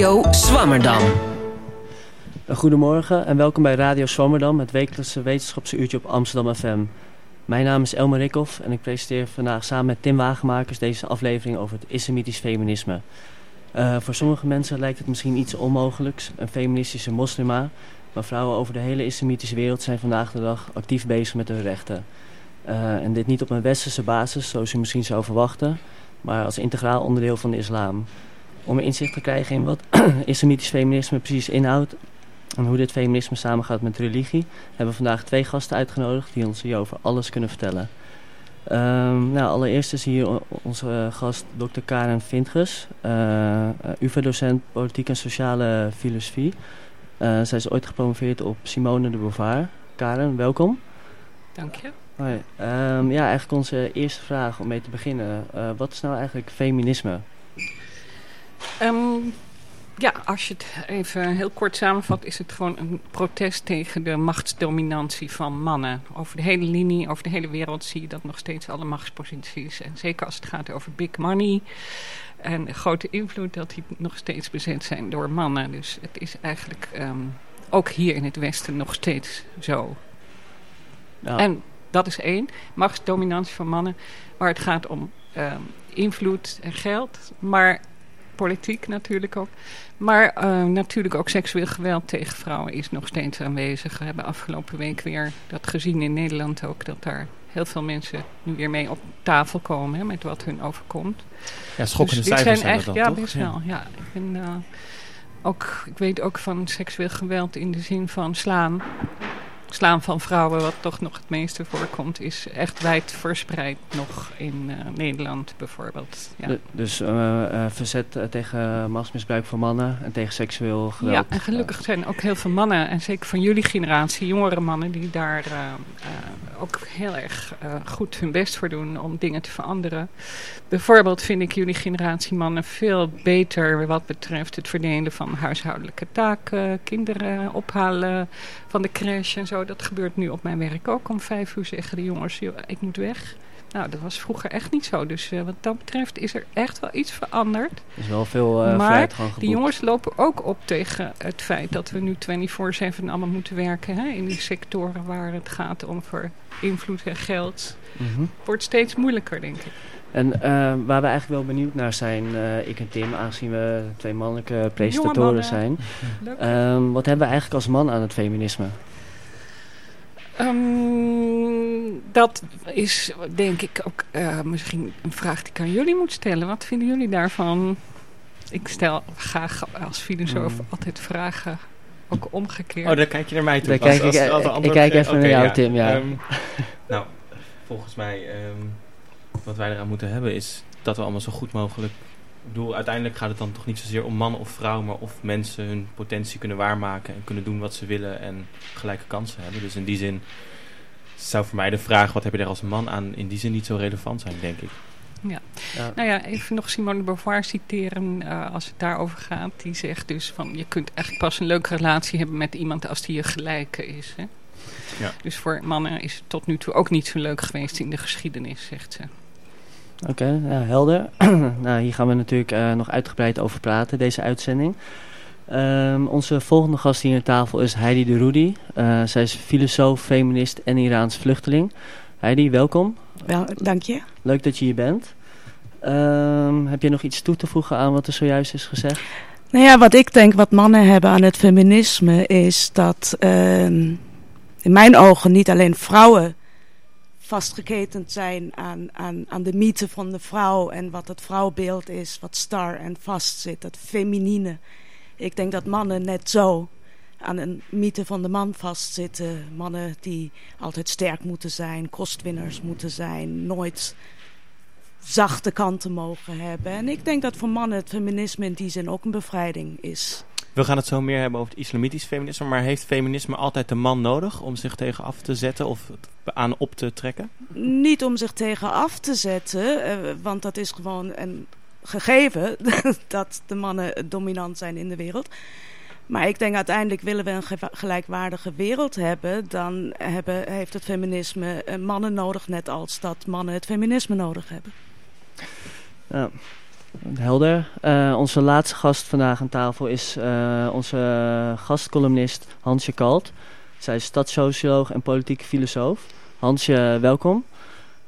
Radio Swammerdam. Goedemorgen en welkom bij Radio Swammerdam, het wekelijkse wetenschapsuurtje op Amsterdam FM. Mijn naam is Elmer Rikhoff en ik presenteer vandaag samen met Tim Wagenmakers deze aflevering over het islamitisch feminisme. Uh, voor sommige mensen lijkt het misschien iets onmogelijks, een feministische moslima, maar vrouwen over de hele islamitische wereld zijn vandaag de dag actief bezig met hun rechten. Uh, en dit niet op een westerse basis, zoals u misschien zou verwachten, maar als integraal onderdeel van de islam. Om inzicht te krijgen in wat islamitisch feminisme precies inhoudt en hoe dit feminisme samengaat met religie, hebben we vandaag twee gasten uitgenodigd die ons hierover alles kunnen vertellen. Um, nou, allereerst is hier onze gast Dr. Karen Vintges, uh, UvA-docent Politiek en Sociale Filosofie. Uh, zij is ooit gepromoveerd op Simone de Beauvoir. Karen, welkom. Dank je. Hoi. Um, ja, eigenlijk onze eerste vraag om mee te beginnen. Wat is nou eigenlijk feminisme? Um, ja, als je het even heel kort samenvat, is het gewoon een protest tegen de machtsdominantie van mannen. Over de hele linie, over de hele wereld zie je dat nog steeds alle machtsposities. En zeker als het gaat over big money en de grote invloed, dat die nog steeds bezet zijn door mannen. Dus het is eigenlijk um, ook hier in het Westen nog steeds zo. Ja. En dat is één, machtsdominantie van mannen, waar het gaat om um, invloed en geld. Maar politiek natuurlijk ook. Maar uh, natuurlijk ook seksueel geweld tegen vrouwen is nog steeds aanwezig. We hebben afgelopen week weer dat gezien in Nederland ook. Dat daar heel veel mensen nu weer mee op tafel komen hè, met wat hun overkomt. Ja, schokkende dus cijfers zijn echt, dan, ja, toch? best wel. Ja, ik, ben, uh, ook, ik weet ook van seksueel geweld in de zin van slaan slaan van vrouwen, wat toch nog het meeste voorkomt, is echt wijd verspreid nog in uh, Nederland bijvoorbeeld. Ja. De, dus uh, uh, verzet tegen machtsmisbruik van mannen en tegen seksueel geweld. Ja, en gelukkig zijn ook heel veel mannen, en zeker van jullie generatie, jongere mannen, die daar ook heel erg goed hun best voor doen om dingen te veranderen. Bijvoorbeeld vind ik jullie generatie mannen veel beter wat betreft het verdelen van huishoudelijke taken, kinderen ophalen van de crash en zo dat gebeurt nu op mijn werk ook. Om vijf uur zeggen de jongens, ik moet weg. Nou, dat was vroeger echt niet zo. Dus uh, wat dat betreft is er echt wel iets veranderd. Er is wel veel uh, Maar die jongens lopen ook op tegen het feit dat we nu 24-7 allemaal moeten werken. Hè, in die sectoren waar het gaat om voor invloed en geld. Mm -hmm. Wordt steeds moeilijker, denk ik. En uh, waar we eigenlijk wel benieuwd naar zijn, uh, ik en Tim, aangezien we twee mannelijke presentatoren zijn. Um, wat hebben we eigenlijk als man aan het feminisme? Um, dat is denk ik ook uh, misschien een vraag die ik aan jullie moet stellen. Wat vinden jullie daarvan? Ik stel graag als filosoof mm. altijd vragen, ook omgekeerd. Oh, dan kijk je naar mij toe. Als, kijk als, als, als ik, ik kijk even okay, naar jou, ja. Tim. Ja. Um, nou, volgens mij, um, wat wij eraan moeten hebben is dat we allemaal zo goed mogelijk ik bedoel, uiteindelijk gaat het dan toch niet zozeer om man of vrouw, maar of mensen hun potentie kunnen waarmaken en kunnen doen wat ze willen en gelijke kansen hebben. Dus in die zin zou voor mij de vraag, wat heb je er als man aan, in die zin niet zo relevant zijn, denk ik. Ja. ja. nou ja, even nog Simone de Beauvoir citeren uh, als het daarover gaat. Die zegt dus van, je kunt echt pas een leuke relatie hebben met iemand als die je gelijke is. Hè? Ja. Dus voor mannen is het tot nu toe ook niet zo leuk geweest in de geschiedenis, zegt ze. Oké, okay, ja, helder. nou, hier gaan we natuurlijk uh, nog uitgebreid over praten, deze uitzending. Um, onze volgende gast hier aan tafel is Heidi de Rudy. Uh, zij is filosoof, feminist en Iraans vluchteling. Heidi, welkom. Wel, dank je. Leuk dat je hier bent. Um, heb je nog iets toe te voegen aan wat er zojuist is gezegd? Nou ja, wat ik denk wat mannen hebben aan het feminisme is dat uh, in mijn ogen niet alleen vrouwen vastgeketend zijn aan, aan, aan de mythe van de vrouw en wat het vrouwbeeld is, wat star en vast zit, dat feminine. Ik denk dat mannen net zo aan een mythe van de man vastzitten. Mannen die altijd sterk moeten zijn, kostwinners moeten zijn, nooit zachte kanten mogen hebben. En ik denk dat voor mannen het feminisme in die zin ook een bevrijding is. We gaan het zo meer hebben over het islamitisch feminisme. Maar heeft feminisme altijd de man nodig om zich tegen af te zetten of aan op te trekken? Niet om zich tegen af te zetten, uh, want dat is gewoon een gegeven dat de mannen dominant zijn in de wereld. Maar ik denk uiteindelijk willen we een gelijkwaardige wereld hebben, dan hebben, heeft het feminisme mannen nodig, net als dat mannen het feminisme nodig hebben. Ja. Helder. Uh, onze laatste gast vandaag aan tafel is uh, onze gastcolumnist Hansje Kalt. Zij is stadssocioloog en politieke filosoof. Hansje, welkom.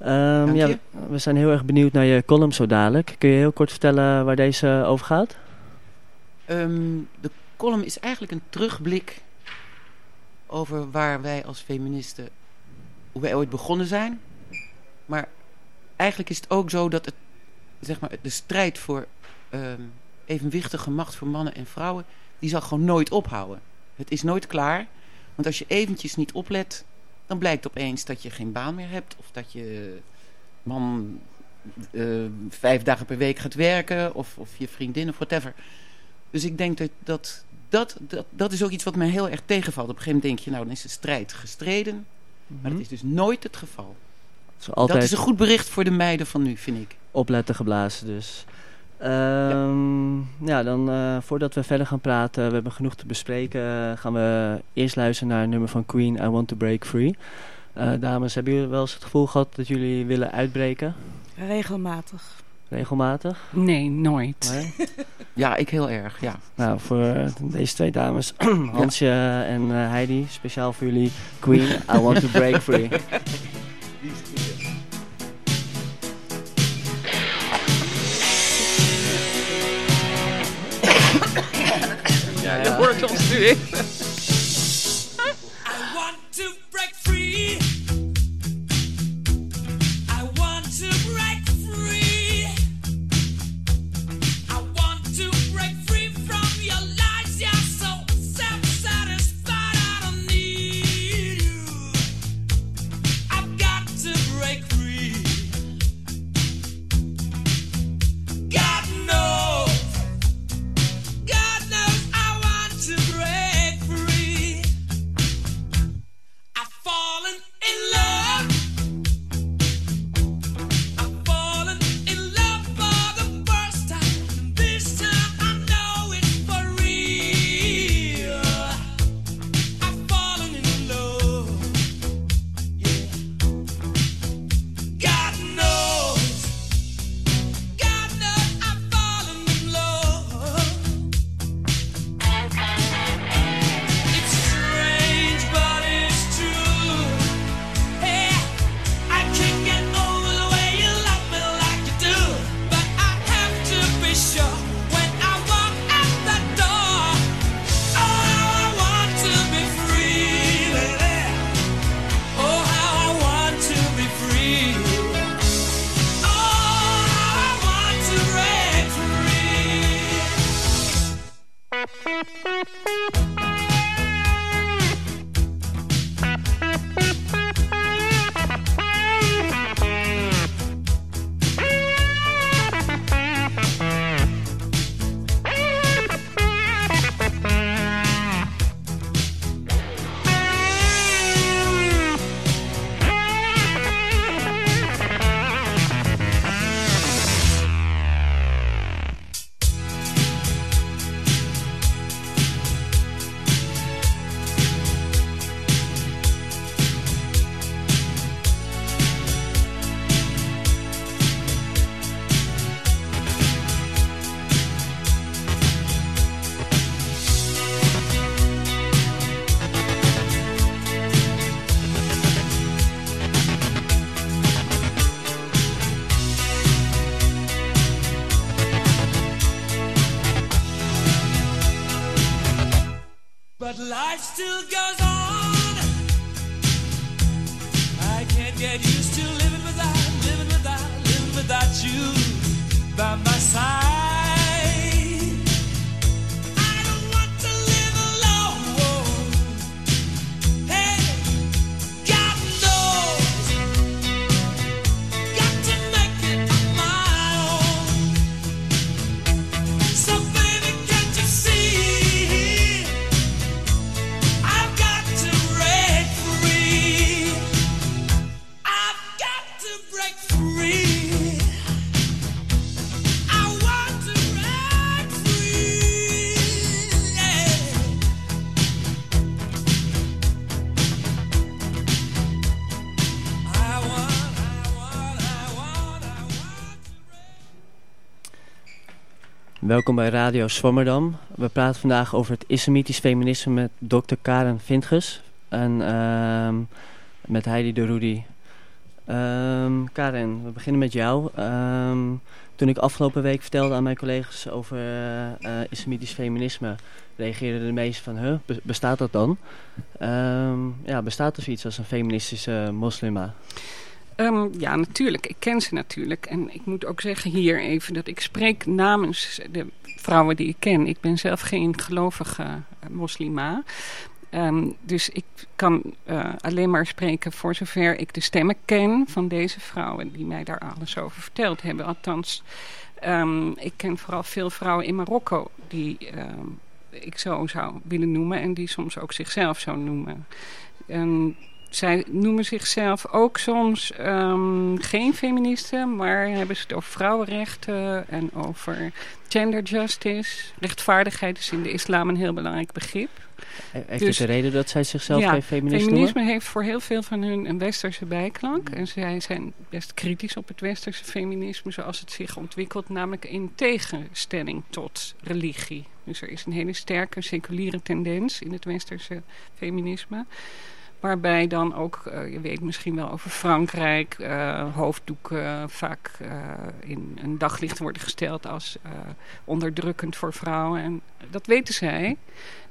Um, ja, we zijn heel erg benieuwd naar je column zo dadelijk. Kun je heel kort vertellen waar deze over gaat? Um, de column is eigenlijk een terugblik over waar wij als feministen, hoe wij ooit begonnen zijn. Maar eigenlijk is het ook zo dat het, zeg maar, de strijd voor um, evenwichtige macht voor mannen en vrouwen, die zal gewoon nooit ophouden. Het is nooit klaar. Want als je eventjes niet oplet, dan blijkt opeens dat je geen baan meer hebt. Of dat je man uh, vijf dagen per week gaat werken. Of, of je vriendin of whatever. Dus ik denk dat, dat dat, dat dat is ook iets wat mij heel erg tegenvalt. Op een gegeven moment denk je, nou dan is de strijd gestreden. Maar dat is dus nooit het geval. Altijd dat is een goed bericht voor de meiden van nu, vind ik. Opletten geblazen dus. Um, ja. ja. dan uh, voordat we verder gaan praten, we hebben genoeg te bespreken, uh, gaan we eerst luisteren naar een nummer van Queen, I Want To Break Free. Uh, dames, hebben jullie wel eens het gevoel gehad dat jullie willen uitbreken? Regelmatig. Regelmatig? Nee, nooit. Nee? ja, ik heel erg, ja. Nou, voor deze twee dames, Hansje ja. en Heidi, speciaal voor jullie, Queen, I Want To Break Free. Ja, dat hoort Welkom bij Radio Swammerdam. We praten vandaag over het islamitisch feminisme met dokter Karen Vintges en uh, met Heidi de Rudy. Um, Karen, we beginnen met jou. Um, toen ik afgelopen week vertelde aan mijn collega's over uh, islamitisch feminisme, reageerden de meesten van, huh, bestaat dat dan? Ja, bestaat er zoiets als een feministische moslima? Um, ja, natuurlijk. Ik ken ze natuurlijk. En ik moet ook zeggen hier even dat ik spreek namens de vrouwen die ik ken. Ik ben zelf geen gelovige uh, moslima. Um, dus ik kan uh, alleen maar spreken voor zover ik de stemmen ken van deze vrouwen die mij daar alles over verteld hebben. Althans, um, ik ken vooral veel vrouwen in Marokko die ik zo zou willen noemen en die soms ook zichzelf zo noemen. En zij noemen zichzelf ook soms um, geen feministen, maar hebben ze het over vrouwenrechten en over gender justice. Rechtvaardigheid is in de islam een heel belangrijk begrip. Heeft dus, het de reden dat zij zichzelf ja, geen feminist feminisme noemen? heeft voor heel veel van hun een westerse bijklank. En zij zijn best kritisch op het westerse feminisme zoals het zich ontwikkelt. Namelijk in tegenstelling tot religie. Dus er is een hele sterke seculiere tendens in het westerse feminisme. Waarbij dan ook, uh, je weet misschien wel over Frankrijk, uh, hoofddoeken vaak uh, in een daglicht worden gesteld als onderdrukkend voor vrouwen. En dat weten zij.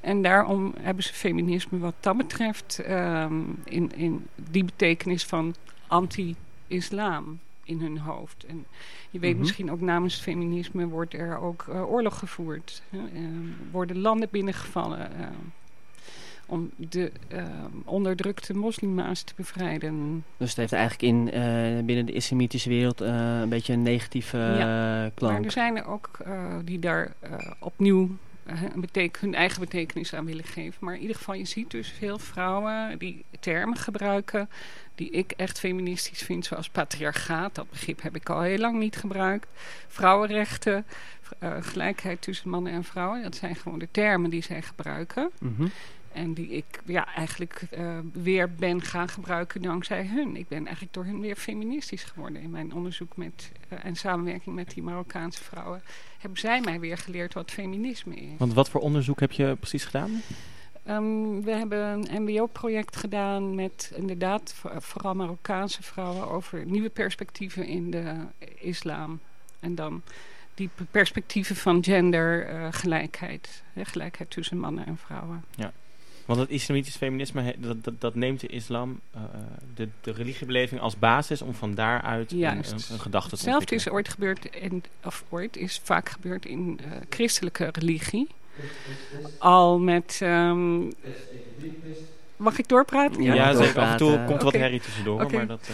En daarom hebben ze feminisme wat dat betreft um, in, in die betekenis van anti-islam in hun hoofd. En je weet Mhm. misschien ook namens feminisme wordt er ook oorlog gevoerd. worden landen binnengevallen om de uh, onderdrukte moslima's te bevrijden. Dus het heeft eigenlijk in, uh, binnen de islamitische wereld uh, een beetje een negatieve ja, klank. Maar er zijn er ook die daar opnieuw hun eigen betekenis aan willen geven. Maar in ieder geval, je ziet dus veel vrouwen die termen gebruiken die ik echt feministisch vind, zoals patriarchaat. Dat begrip heb ik al heel lang niet gebruikt. Vrouwenrechten, gelijkheid tussen mannen en vrouwen. Dat zijn gewoon de termen die zij gebruiken. Mm -hmm. En die ik ja, eigenlijk uh, weer ben gaan gebruiken dankzij hun. Ik ben eigenlijk door hun weer feministisch geworden. In mijn onderzoek met, uh, en samenwerking met die Marokkaanse vrouwen... hebben zij mij weer geleerd wat feminisme is. Want wat voor onderzoek heb je precies gedaan? Um, we hebben een mbo-project gedaan met inderdaad vooral Marokkaanse vrouwen... over nieuwe perspectieven in de islam. En dan die perspectieven van gendergelijkheid. Uh, gelijkheid tussen mannen en vrouwen. Ja. Want het islamitisch feminisme, dat, dat, dat neemt de islam, uh, de, de religiebeleving als basis om van daaruit een, een, een, gedachte te Hetzelfde is ooit gebeurd, in, of ooit is vaak gebeurd in uh, christelijke religie. Al met... Um, Mag ik doorpraten? Ja, ja zeker. Af en toe komt er wat herrie tussendoor, okay. maar dat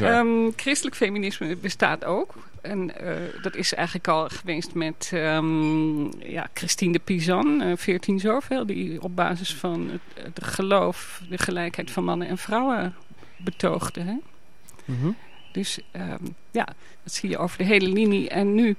uh, um, Christelijk feminisme bestaat ook. En uh, dat is eigenlijk al geweest met um, ja, Christine de Pizan, uh, 14 zoveel, die op basis van het, het, geloof de gelijkheid van mannen en vrouwen betoogde. Hè? Mm -hmm. Dus um, ja, dat zie je over de hele linie. En nu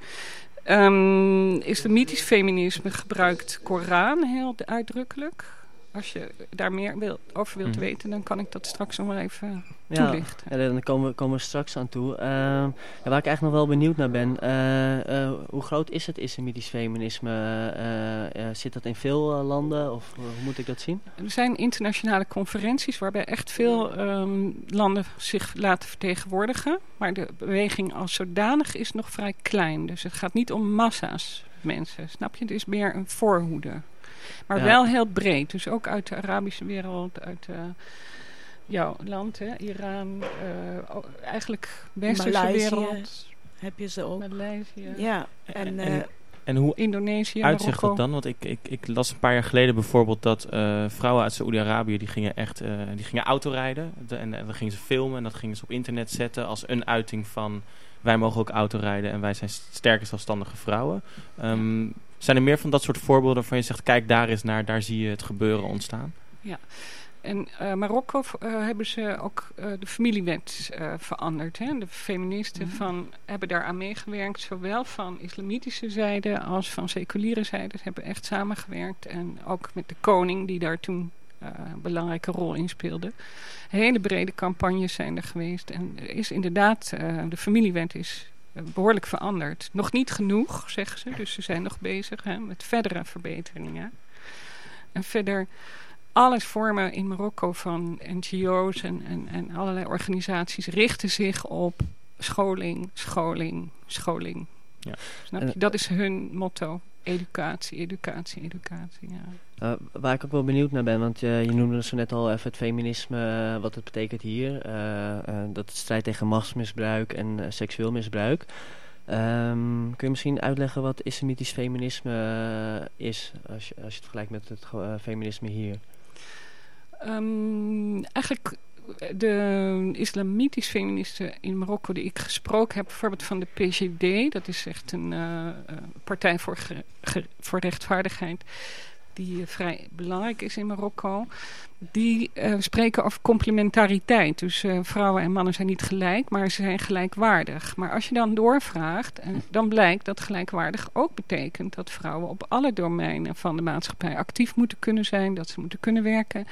um, islamitisch feminisme gebruikt Koran heel uitdrukkelijk als je daar meer wil, over wilt mm. weten, dan kan ik dat straks nog wel even ja, toelichten. Ja, dan komen we, komen we straks aan toe. Uh, ja, waar ik eigenlijk nog wel benieuwd naar ben, uh, uh, hoe groot is het islamitisch feminisme? zit dat in veel landen of hoe moet ik dat zien? Er zijn internationale conferenties waarbij echt veel um, landen zich laten vertegenwoordigen. Maar de beweging als zodanig is nog vrij klein. Dus het gaat niet om massa's mensen, snap je? Het is meer een voorhoede. Maar ja. wel heel breed. Dus ook uit de Arabische wereld, uit uh, jouw land, hè? Iran, uh, eigenlijk westerse Maleisië wereld. heb je ze ook. Maleisië. Ja, en... En, en hoe Indonesië, uitzicht Marokko. dat dan? Want ik, ik, ik las een paar jaar geleden bijvoorbeeld dat uh, vrouwen uit Saoedi-Arabië... die gingen echt uh, die gingen autorijden. De, en, en dan gingen ze filmen en dat gingen ze op internet zetten... als een uiting van wij mogen ook autorijden... en wij zijn sterke zelfstandige vrouwen. Um, zijn er meer van dat soort voorbeelden waarvan je zegt... kijk daar eens naar, daar zie je het gebeuren ontstaan? Ja, in uh, Marokko uh, hebben ze ook uh, de familiewet veranderd. Hè? De feministen mm -hmm. van, hebben daaraan meegewerkt, zowel van islamitische zijde als van seculiere zijde. Ze hebben echt samengewerkt en ook met de koning die daar toen een belangrijke rol in speelde. Hele brede campagnes zijn er geweest en er is inderdaad, de familiewet is behoorlijk veranderd. Nog niet genoeg, zeggen ze. Dus ze zijn nog bezig hè, met verdere verbeteringen. En verder alles vormen in Marokko van NGO's en, en, en allerlei organisaties richten zich op scholing, scholing, scholing. Ja. Snap je? Dat is hun motto. Educatie, educatie, educatie. Ja. Uh, waar ik ook wel benieuwd naar ben, want je, je noemde zo net al even het feminisme, uh, wat het betekent hier. Dat het strijd tegen machtsmisbruik en seksueel misbruik. Um, kun je misschien uitleggen wat islamitisch feminisme is, als je, als je het vergelijkt met het feminisme hier? Um, eigenlijk de islamitisch feministen in Marokko die ik gesproken heb, bijvoorbeeld van de PGD, dat is echt een partij voor, voor rechtvaardigheid, die uh, vrij belangrijk is in Marokko. Die uh, spreken over complementariteit. Dus vrouwen en mannen zijn niet gelijk, maar ze zijn gelijkwaardig. Maar als je dan doorvraagt, dan blijkt dat gelijkwaardig ook betekent dat vrouwen op alle domeinen van de maatschappij actief moeten kunnen zijn, dat ze moeten kunnen werken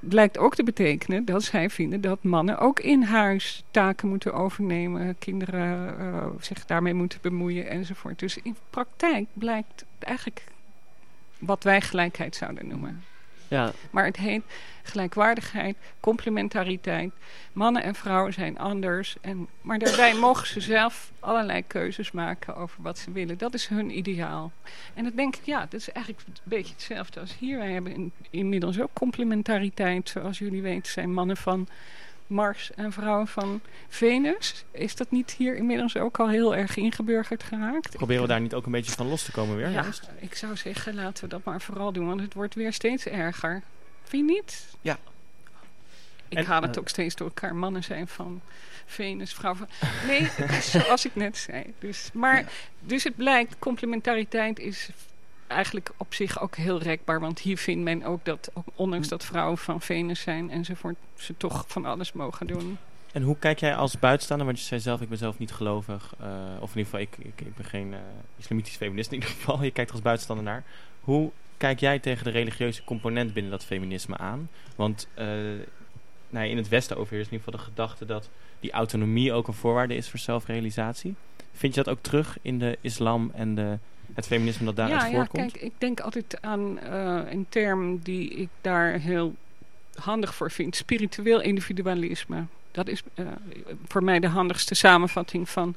blijkt ook te betekenen dat zij vinden dat mannen ook in huis taken moeten overnemen, kinderen zich daarmee moeten bemoeien enzovoort. Dus in praktijk blijkt eigenlijk wat wij gelijkheid zouden noemen. Ja. Maar het heet gelijkwaardigheid, complementariteit. Mannen en vrouwen zijn anders. En, maar daarbij mogen ze zelf allerlei keuzes maken over wat ze willen. Dat is hun ideaal. En dan denk ik, ja, dat is eigenlijk een beetje hetzelfde als hier. Wij hebben inmiddels ook complementariteit. Zoals jullie weten zijn mannen van Mars en vrouwen van Venus. Is dat niet hier inmiddels ook al heel erg ingeburgerd geraakt? Proberen we daar niet ook een beetje van los te komen weer? Ja, ik zou zeggen laten we dat maar vooral doen, want het wordt weer steeds erger. Vind je niet? Ja. Ik en, haal het ook steeds door elkaar. Mannen zijn van Venus, vrouwen van... Nee, zoals ik net zei. Dus, maar, dus het blijkt, complementariteit is eigenlijk op zich ook heel rekbaar. Want hier vindt men ook dat, ondanks dat vrouwen van Venus zijn enzovoort, ze toch van alles mogen doen. En hoe kijk jij als buitenstaander, want je zei zelf, ik ben zelf niet gelovig, uh, of in ieder geval, ik, ik, ben geen uh, islamitisch feminist in ieder geval, je kijkt als buitenstaander naar. Hoe kijk jij tegen de religieuze component binnen dat feminisme aan? Want uh, nou, in het Westen overheerst in ieder geval de gedachte dat die autonomie ook een voorwaarde is voor zelfrealisatie. Vind je dat ook terug in de islam en de het feminisme dat daaruit ja, voorkomt? Ja, kijk, ik denk altijd aan uh, een term die ik daar heel handig voor vind. Spiritueel individualisme. Dat is uh, voor mij de handigste samenvatting van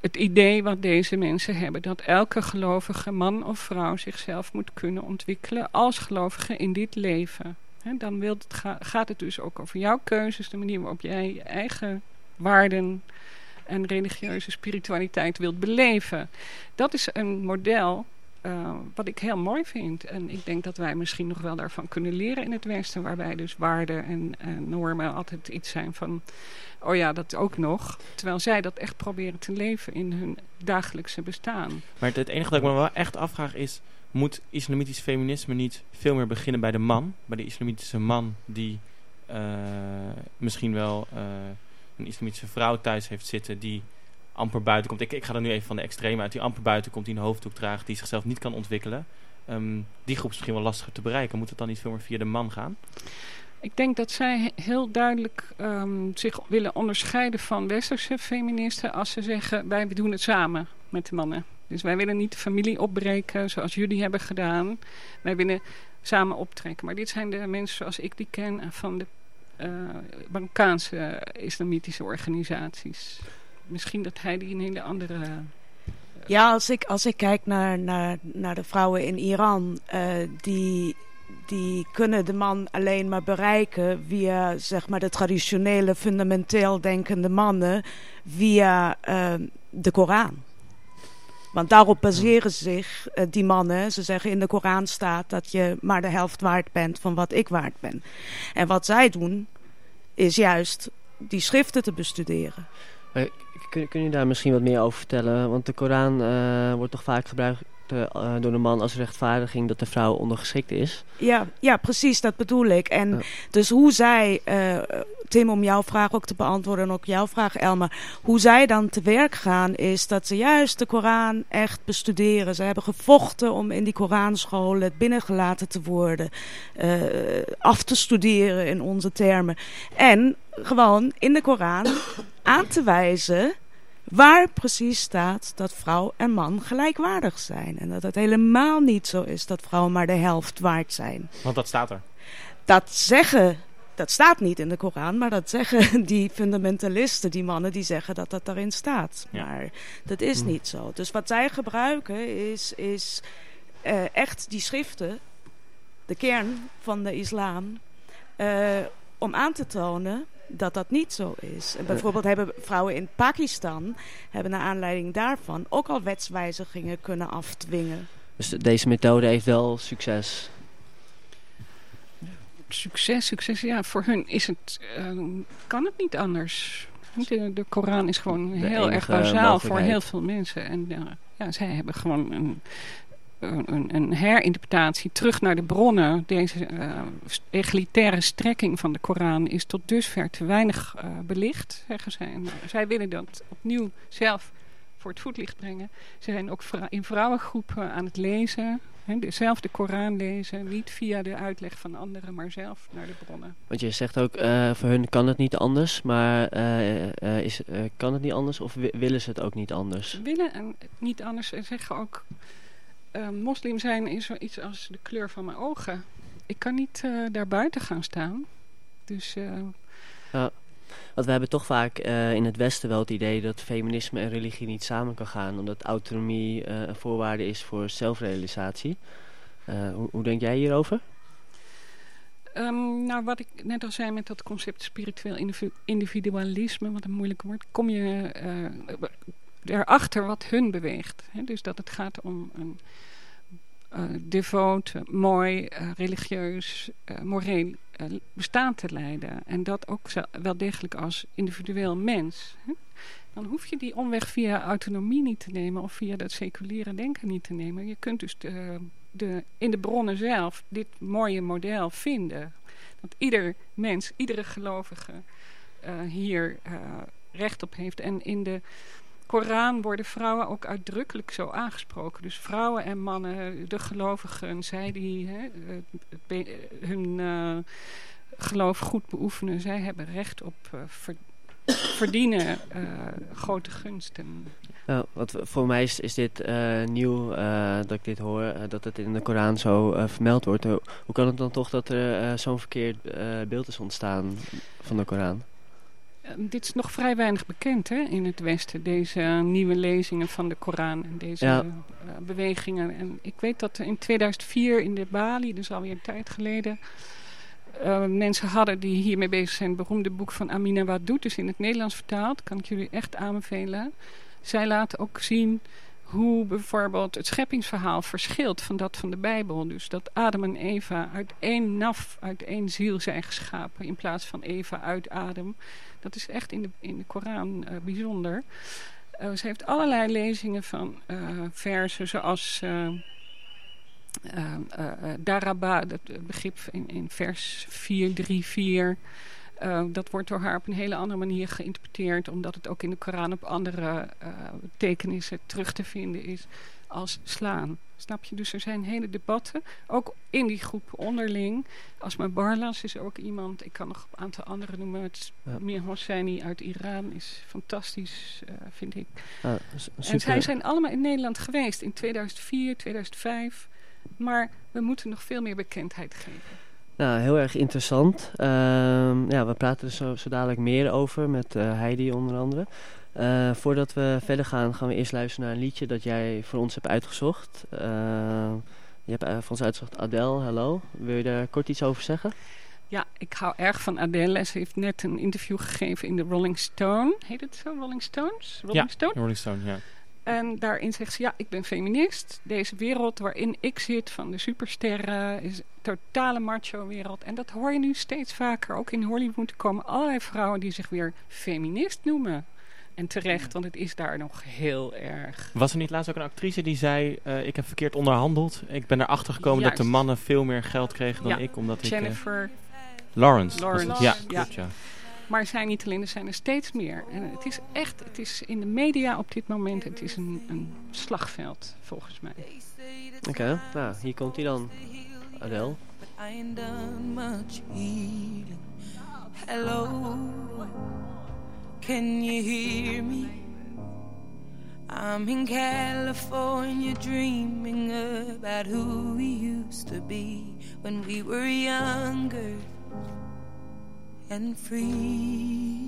het idee wat deze mensen hebben. Dat elke gelovige man of vrouw zichzelf moet kunnen ontwikkelen als gelovige in dit leven. He, dan wil het, gaat het dus ook over jouw keuzes, de manier waarop jij je eigen waarden en religieuze spiritualiteit wilt beleven. Dat is een model uh, wat ik heel mooi vind. En ik denk dat wij misschien nog wel daarvan kunnen leren in het Westen. Waarbij dus waarden en, en, normen altijd iets zijn van... Oh ja, dat ook nog. Terwijl zij dat echt proberen te leven in hun dagelijkse bestaan. Maar het, enige dat ik me wel echt afvraag is... Moet islamitisch feminisme niet veel meer beginnen bij de man? Bij de islamitische man die uh, misschien wel... Uh, een islamitische vrouw thuis heeft zitten die amper buiten komt. Ik, ik ga er nu even van de extreme uit. Die amper buiten komt, die een hoofddoek draagt, die zichzelf niet kan ontwikkelen. Um, die groep is misschien wel lastiger te bereiken. Moet het dan niet veel meer via de man gaan? Ik denk dat zij heel duidelijk um, zich willen onderscheiden van westerse feministen als ze zeggen wij doen het samen met de mannen. Dus wij willen niet de familie opbreken zoals jullie hebben gedaan. Wij willen samen optrekken. Maar dit zijn de mensen zoals ik die ken van de Marokkaanse islamitische organisaties. Misschien dat hij die een hele andere... Uh, ja, als ik, als ik kijk naar, naar, naar de vrouwen in Iran, die, die kunnen de man alleen maar bereiken via zeg maar, de traditionele, fundamenteel denkende mannen, via de Koran. Want daarop baseren zich uh, die mannen. Ze zeggen in de Koran staat dat je maar de helft waard bent van wat ik waard ben. En wat zij doen, is juist die schriften te bestuderen. Kun, kun je daar misschien wat meer over vertellen? Want de Koran uh, wordt toch vaak gebruikt door de man als rechtvaardiging dat de vrouw ondergeschikt is. Ja, ja precies, dat bedoel ik. En dus hoe zij, uh, Tim, om jouw vraag ook te beantwoorden en ook jouw vraag, Elma, hoe zij dan te werk gaan is dat ze juist de Koran echt bestuderen. Ze hebben gevochten om in die Koranscholen binnengelaten te worden, uh, af te studeren in onze termen. En gewoon in de Koran aan te wijzen waar precies staat dat vrouw en man gelijkwaardig zijn. En dat het helemaal niet zo is dat vrouwen maar de helft waard zijn. Want dat staat er. Dat zeggen, dat staat niet in de Koran, maar dat zeggen die fundamentalisten, die mannen die zeggen dat dat daarin staat. Ja. Maar dat is Hm. niet zo. Dus wat zij gebruiken is, is eh, echt die schriften, de kern van de islam, eh, om aan te tonen dat dat niet zo is. En bijvoorbeeld hebben vrouwen in Pakistan, hebben naar aanleiding daarvan ook al wetswijzigingen kunnen afdwingen. Dus de- deze methode heeft wel succes. Succes, succes. Ja, voor hun is het, eh, kan het niet anders. De, de Koran is gewoon heel erg bazaal voor heel veel mensen. En ja, zij hebben gewoon een, een, een- herinterpretatie terug naar de bronnen. Deze eh, egalitaire strekking van de Koran is tot dusver te weinig eh, belicht, zeggen zij. En, zij willen dat opnieuw zelf voor het voetlicht brengen. Ze zijn ook in vrouwengroepen aan het lezen. Hè, zelf de Koran lezen, niet via de uitleg van anderen, maar zelf naar de bronnen. Want je zegt ook, eh, voor hun kan het niet anders. Maar eh, eh, is, kan het niet anders of wi- willen ze het ook niet anders? Ze willen en niet anders Ze zeggen ook, moslim zijn is zoiets als de kleur van mijn ogen. Ik kan niet eh, daar buiten gaan staan. Dus Want we hebben toch vaak eh, in het Westen wel het idee dat feminisme en religie niet samen kan gaan. Omdat autonomie eh, een voorwaarde is voor zelfrealisatie. Eh, hoe, hoe denk jij hierover? Ehm, nou, wat ik net al zei met dat concept spiritueel individu- individualisme, wat een moeilijk woord, kom je erachter wat hun beweegt. Hè? Dus dat het gaat om een devoot, mooi, religieus, moreel bestaan te leiden. En dat ook wel degelijk als individueel mens. Dan hoef je die omweg via autonomie niet te nemen of via dat seculiere denken niet te nemen. Je kunt dus de, de, in de bronnen zelf dit mooie model vinden. Dat ieder mens, iedere gelovige eh, hier eh, recht op heeft. En in de Koran worden vrouwen ook uitdrukkelijk zo aangesproken. Dus vrouwen en mannen, de gelovigen, zij die hè, hun eh, geloof goed beoefenen, zij hebben recht op eh, ver- verdienen eh, grote gunsten. Nou, wat voor mij is, is dit nieuw dat ik dit hoor, dat het in de Koran zo vermeld wordt. Hoe, kan het dan toch dat er zo'n verkeerd beeld is ontstaan van de Koran? Eh, dit is nog vrij weinig bekend hè, in het Westen, deze nieuwe lezingen van de Koran en deze Ja. eh, bewegingen. En ik weet dat er in 2004 in de Bali, dus alweer een tijd geleden, eh, mensen hadden die hiermee bezig zijn. Het beroemde boek van Amina Wadoud, dus in het Nederlands vertaald, kan ik jullie echt aanbevelen. Zij laten ook zien hoe bijvoorbeeld het scheppingsverhaal verschilt van dat van de Bijbel. Dus dat Adam en Eva uit één naf, uit één ziel zijn geschapen in plaats van Eva uit Adam. Dat is echt in de, in de Koran eh, bijzonder. Eh, ze heeft allerlei lezingen van eh versen zoals Daraba, dat begrip in, in vers 4, 3, 4. Eh, dat wordt door haar op een hele andere manier geïnterpreteerd, omdat het ook in de Koran op andere eh betekenissen terug te vinden is als slaan. Snap je? Dus er zijn hele debatten, ook in die groep onderling. Asma Barlas is ook iemand, ik kan nog een aantal anderen noemen. Het Ja. Mir Hosseini uit Iran is fantastisch, eh, vind ik. Ah, En zij zijn allemaal in Nederland geweest in 2004, 2005. Maar we moeten nog veel meer bekendheid geven. Nou, heel erg interessant. Ehm, ja, we praten er zo, zo dadelijk meer over met eh, Heidi onder andere. Eh, voordat we verder gaan, gaan we eerst luisteren naar een liedje dat jij voor ons hebt uitgezocht. Ehm, je hebt eh, voor ons uitgezocht Adele, hallo. Wil je daar kort iets over zeggen? Ja, ik hou erg van Adele. Ze heeft net een interview gegeven in de Rolling Stone. Heet het zo? Rolling Stones? Rolling Ja. Stone? Rolling Stone, ja. En daarin zegt ze, ja, ik ben feminist. Deze wereld waarin ik zit van de supersterren is totale macho wereld. En dat hoor je nu steeds vaker. Ook in Hollywood komen allerlei vrouwen die zich weer feminist noemen. En terecht, want het is daar nog heel erg. Was er niet laatst ook een actrice die zei... eh, ik heb verkeerd onderhandeld. Ik ben erachter gekomen dat de mannen veel meer geld kregen dan Ja, ik. Omdat ik... eh, Jennifer. Lawrence. was Lawrence, het. Ja, ja. klopt, ja. Maar er zijn niet alleen, er zijn er steeds meer. En het is echt, het is in de media op dit moment, het is een, een slagveld, volgens mij. Oké, nou, hier komt hij dan. Adele. But I ain't done much healing. Hello, can you hear me? I'm in California dreaming about who we used to be when we were younger and free.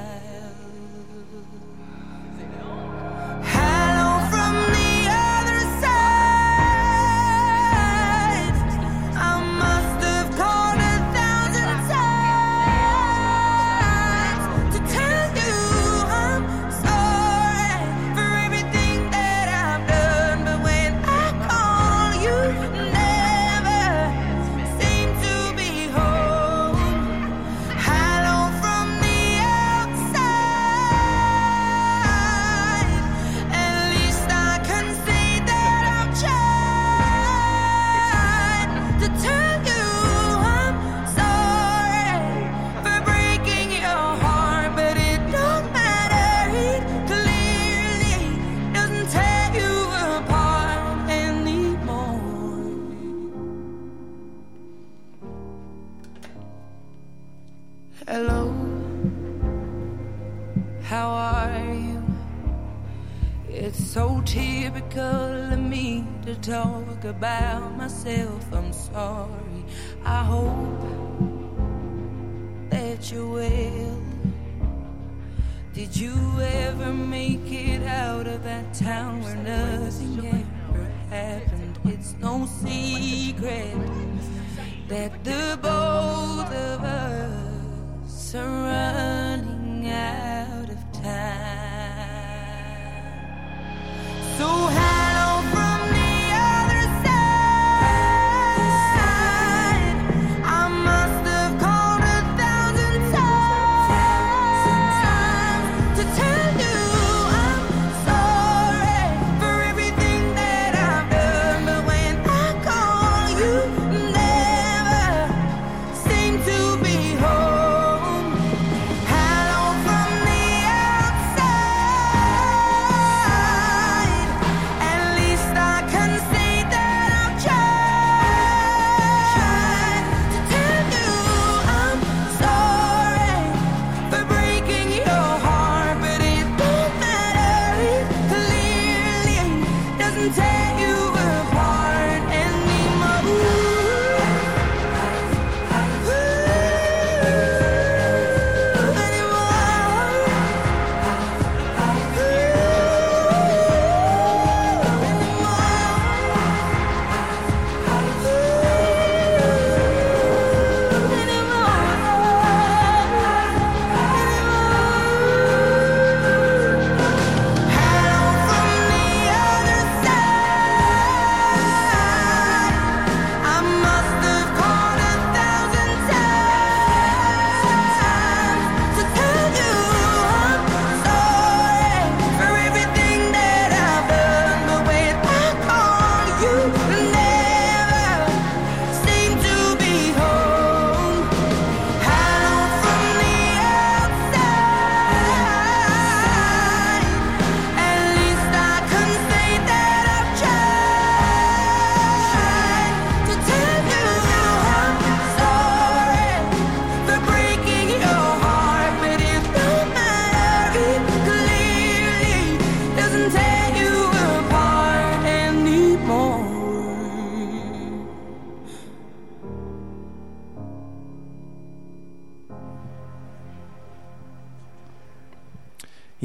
Did you ever make it out of that town where nothing ever happened? It's no secret that the both of us are running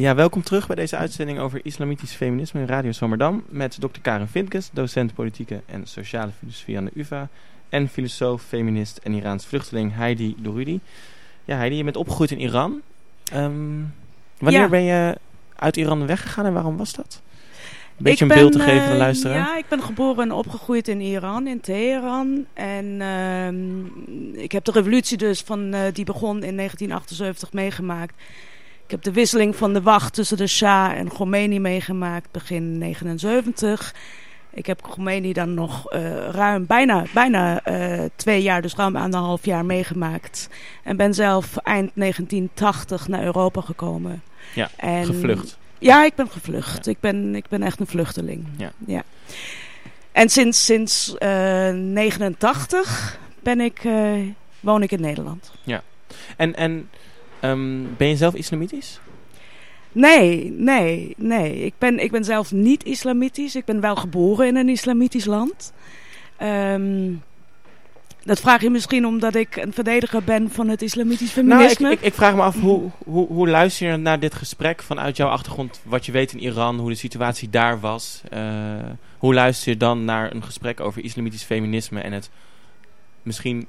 Ja, welkom terug bij deze uitzending over islamitisch feminisme in Radio Zwammerdam met Dr. Karen Vindkes, docent politieke en sociale filosofie aan de UvA en filosoof, feminist en Iraans vluchteling Heidi Dorudi. Ja, Heidi, je bent opgegroeid in Iran. Ehm, wanneer ben je uit Iran weggegaan en waarom was dat? Een beetje een beeld te geven aan de eh, luisteraar. Ja, ik ben geboren en opgegroeid in Iran, in Teheran. En ehm, ik heb de revolutie dus van, uh, die begon in 1978 meegemaakt. Ik heb de wisseling van de wacht tussen de Shah en Khomeini meegemaakt begin 79. Ik heb Khomeini dan nog uh, ruim, bijna, bijna uh, twee jaar, dus ruim anderhalf jaar meegemaakt. En ben zelf eind 1980 naar Europa gekomen. Ja, en, gevlucht. Ja, ik ben gevlucht. Ja. Ik, ben, ik ben echt een vluchteling. Ja. ja. En sinds, sinds uh, 89 ben ik, woon ik in Nederland. Ja. En, en um, ben je zelf islamitisch? Nee, nee, nee. Ik ben, ik ben zelf niet islamitisch. Ik ben wel geboren in een islamitisch land. Um, dat vraag je misschien omdat ik een verdediger ben van het islamitisch feminisme? Nou, ik, ik, ik vraag me af, hoe, hoe, hoe luister je naar dit gesprek vanuit jouw achtergrond, wat je weet in Iran, hoe de situatie daar was? Uh, hoe luister je dan naar een gesprek over islamitisch feminisme en het misschien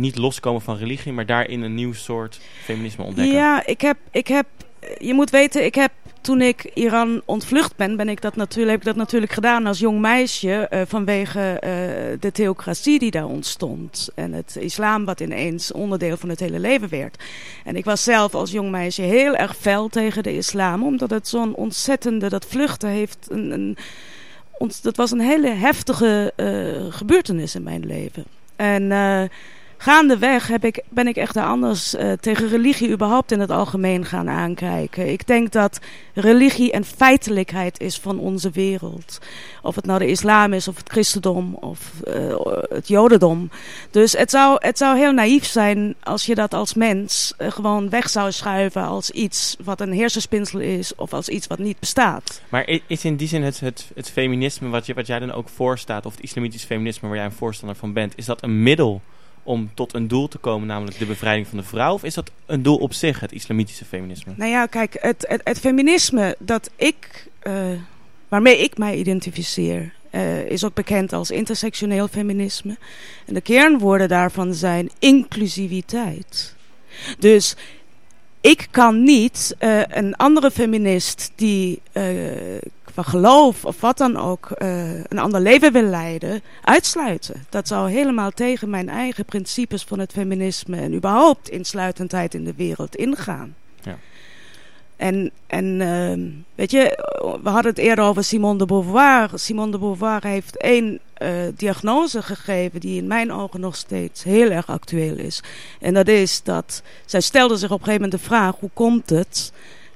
niet loskomen van religie, maar daarin een nieuw soort feminisme ontdekken? Ja, ik heb, ik heb je moet weten, ik heb toen ik Iran ontvlucht ben, ben ik dat natuurlijk, heb ik dat natuurlijk gedaan als jong meisje uh, vanwege uh, de theocratie die daar ontstond. En het islam wat ineens onderdeel van het hele leven werd. En ik was zelf als jong meisje heel erg fel tegen de islam, omdat het zo'n ontzettende, dat vluchten heeft een, een dat was een hele heftige uh, gebeurtenis in mijn leven. En gaandeweg heb ik, ben ik echt anders uh, tegen religie überhaupt in het algemeen gaan aankijken. Ik denk dat religie een feitelijkheid is van onze wereld. Of het nou de islam is, of het christendom, of uh, het jodendom. Dus het zou, het zou heel naïef zijn als je dat als mens uh, gewoon weg zou schuiven als iets wat een hersenspinsel is, of als iets wat niet bestaat. Maar is in die zin het, het, het feminisme wat, je, wat jij dan ook voorstaat, of het islamitisch feminisme waar jij een voorstander van bent, is dat een middel om tot een doel te komen, namelijk de bevrijding van de vrouw? Of is dat een doel op zich, het islamitische feminisme? Nou ja, kijk, het, het, het feminisme dat ik, uh, waarmee ik mij identificeer, uh, is ook bekend als intersectioneel feminisme. En de kernwoorden daarvan zijn inclusiviteit. Dus ik kan niet uh, een andere feminist die van geloof of wat dan ook uh, een ander leven wil leiden, uitsluiten. Dat zou helemaal tegen mijn eigen principes van het feminisme en überhaupt insluitendheid in de wereld ingaan. Ja. En, en uh, weet je, we hadden het eerder over Simone de Beauvoir. Simone de Beauvoir heeft één uh, diagnose gegeven die in mijn ogen nog steeds heel erg actueel is. En dat is dat zij stelde zich op een gegeven moment de vraag: hoe komt het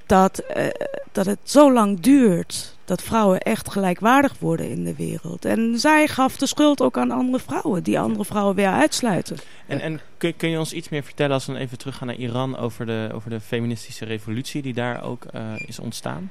dat, uh, dat het zo lang duurt dat vrouwen echt gelijkwaardig worden in de wereld. En zij gaf de schuld ook aan andere vrouwen, die andere vrouwen weer uitsluiten. En, en kun, kun je ons iets meer vertellen, als we even teruggaan naar Iran, over de, over de feministische revolutie die daar ook uh, is ontstaan?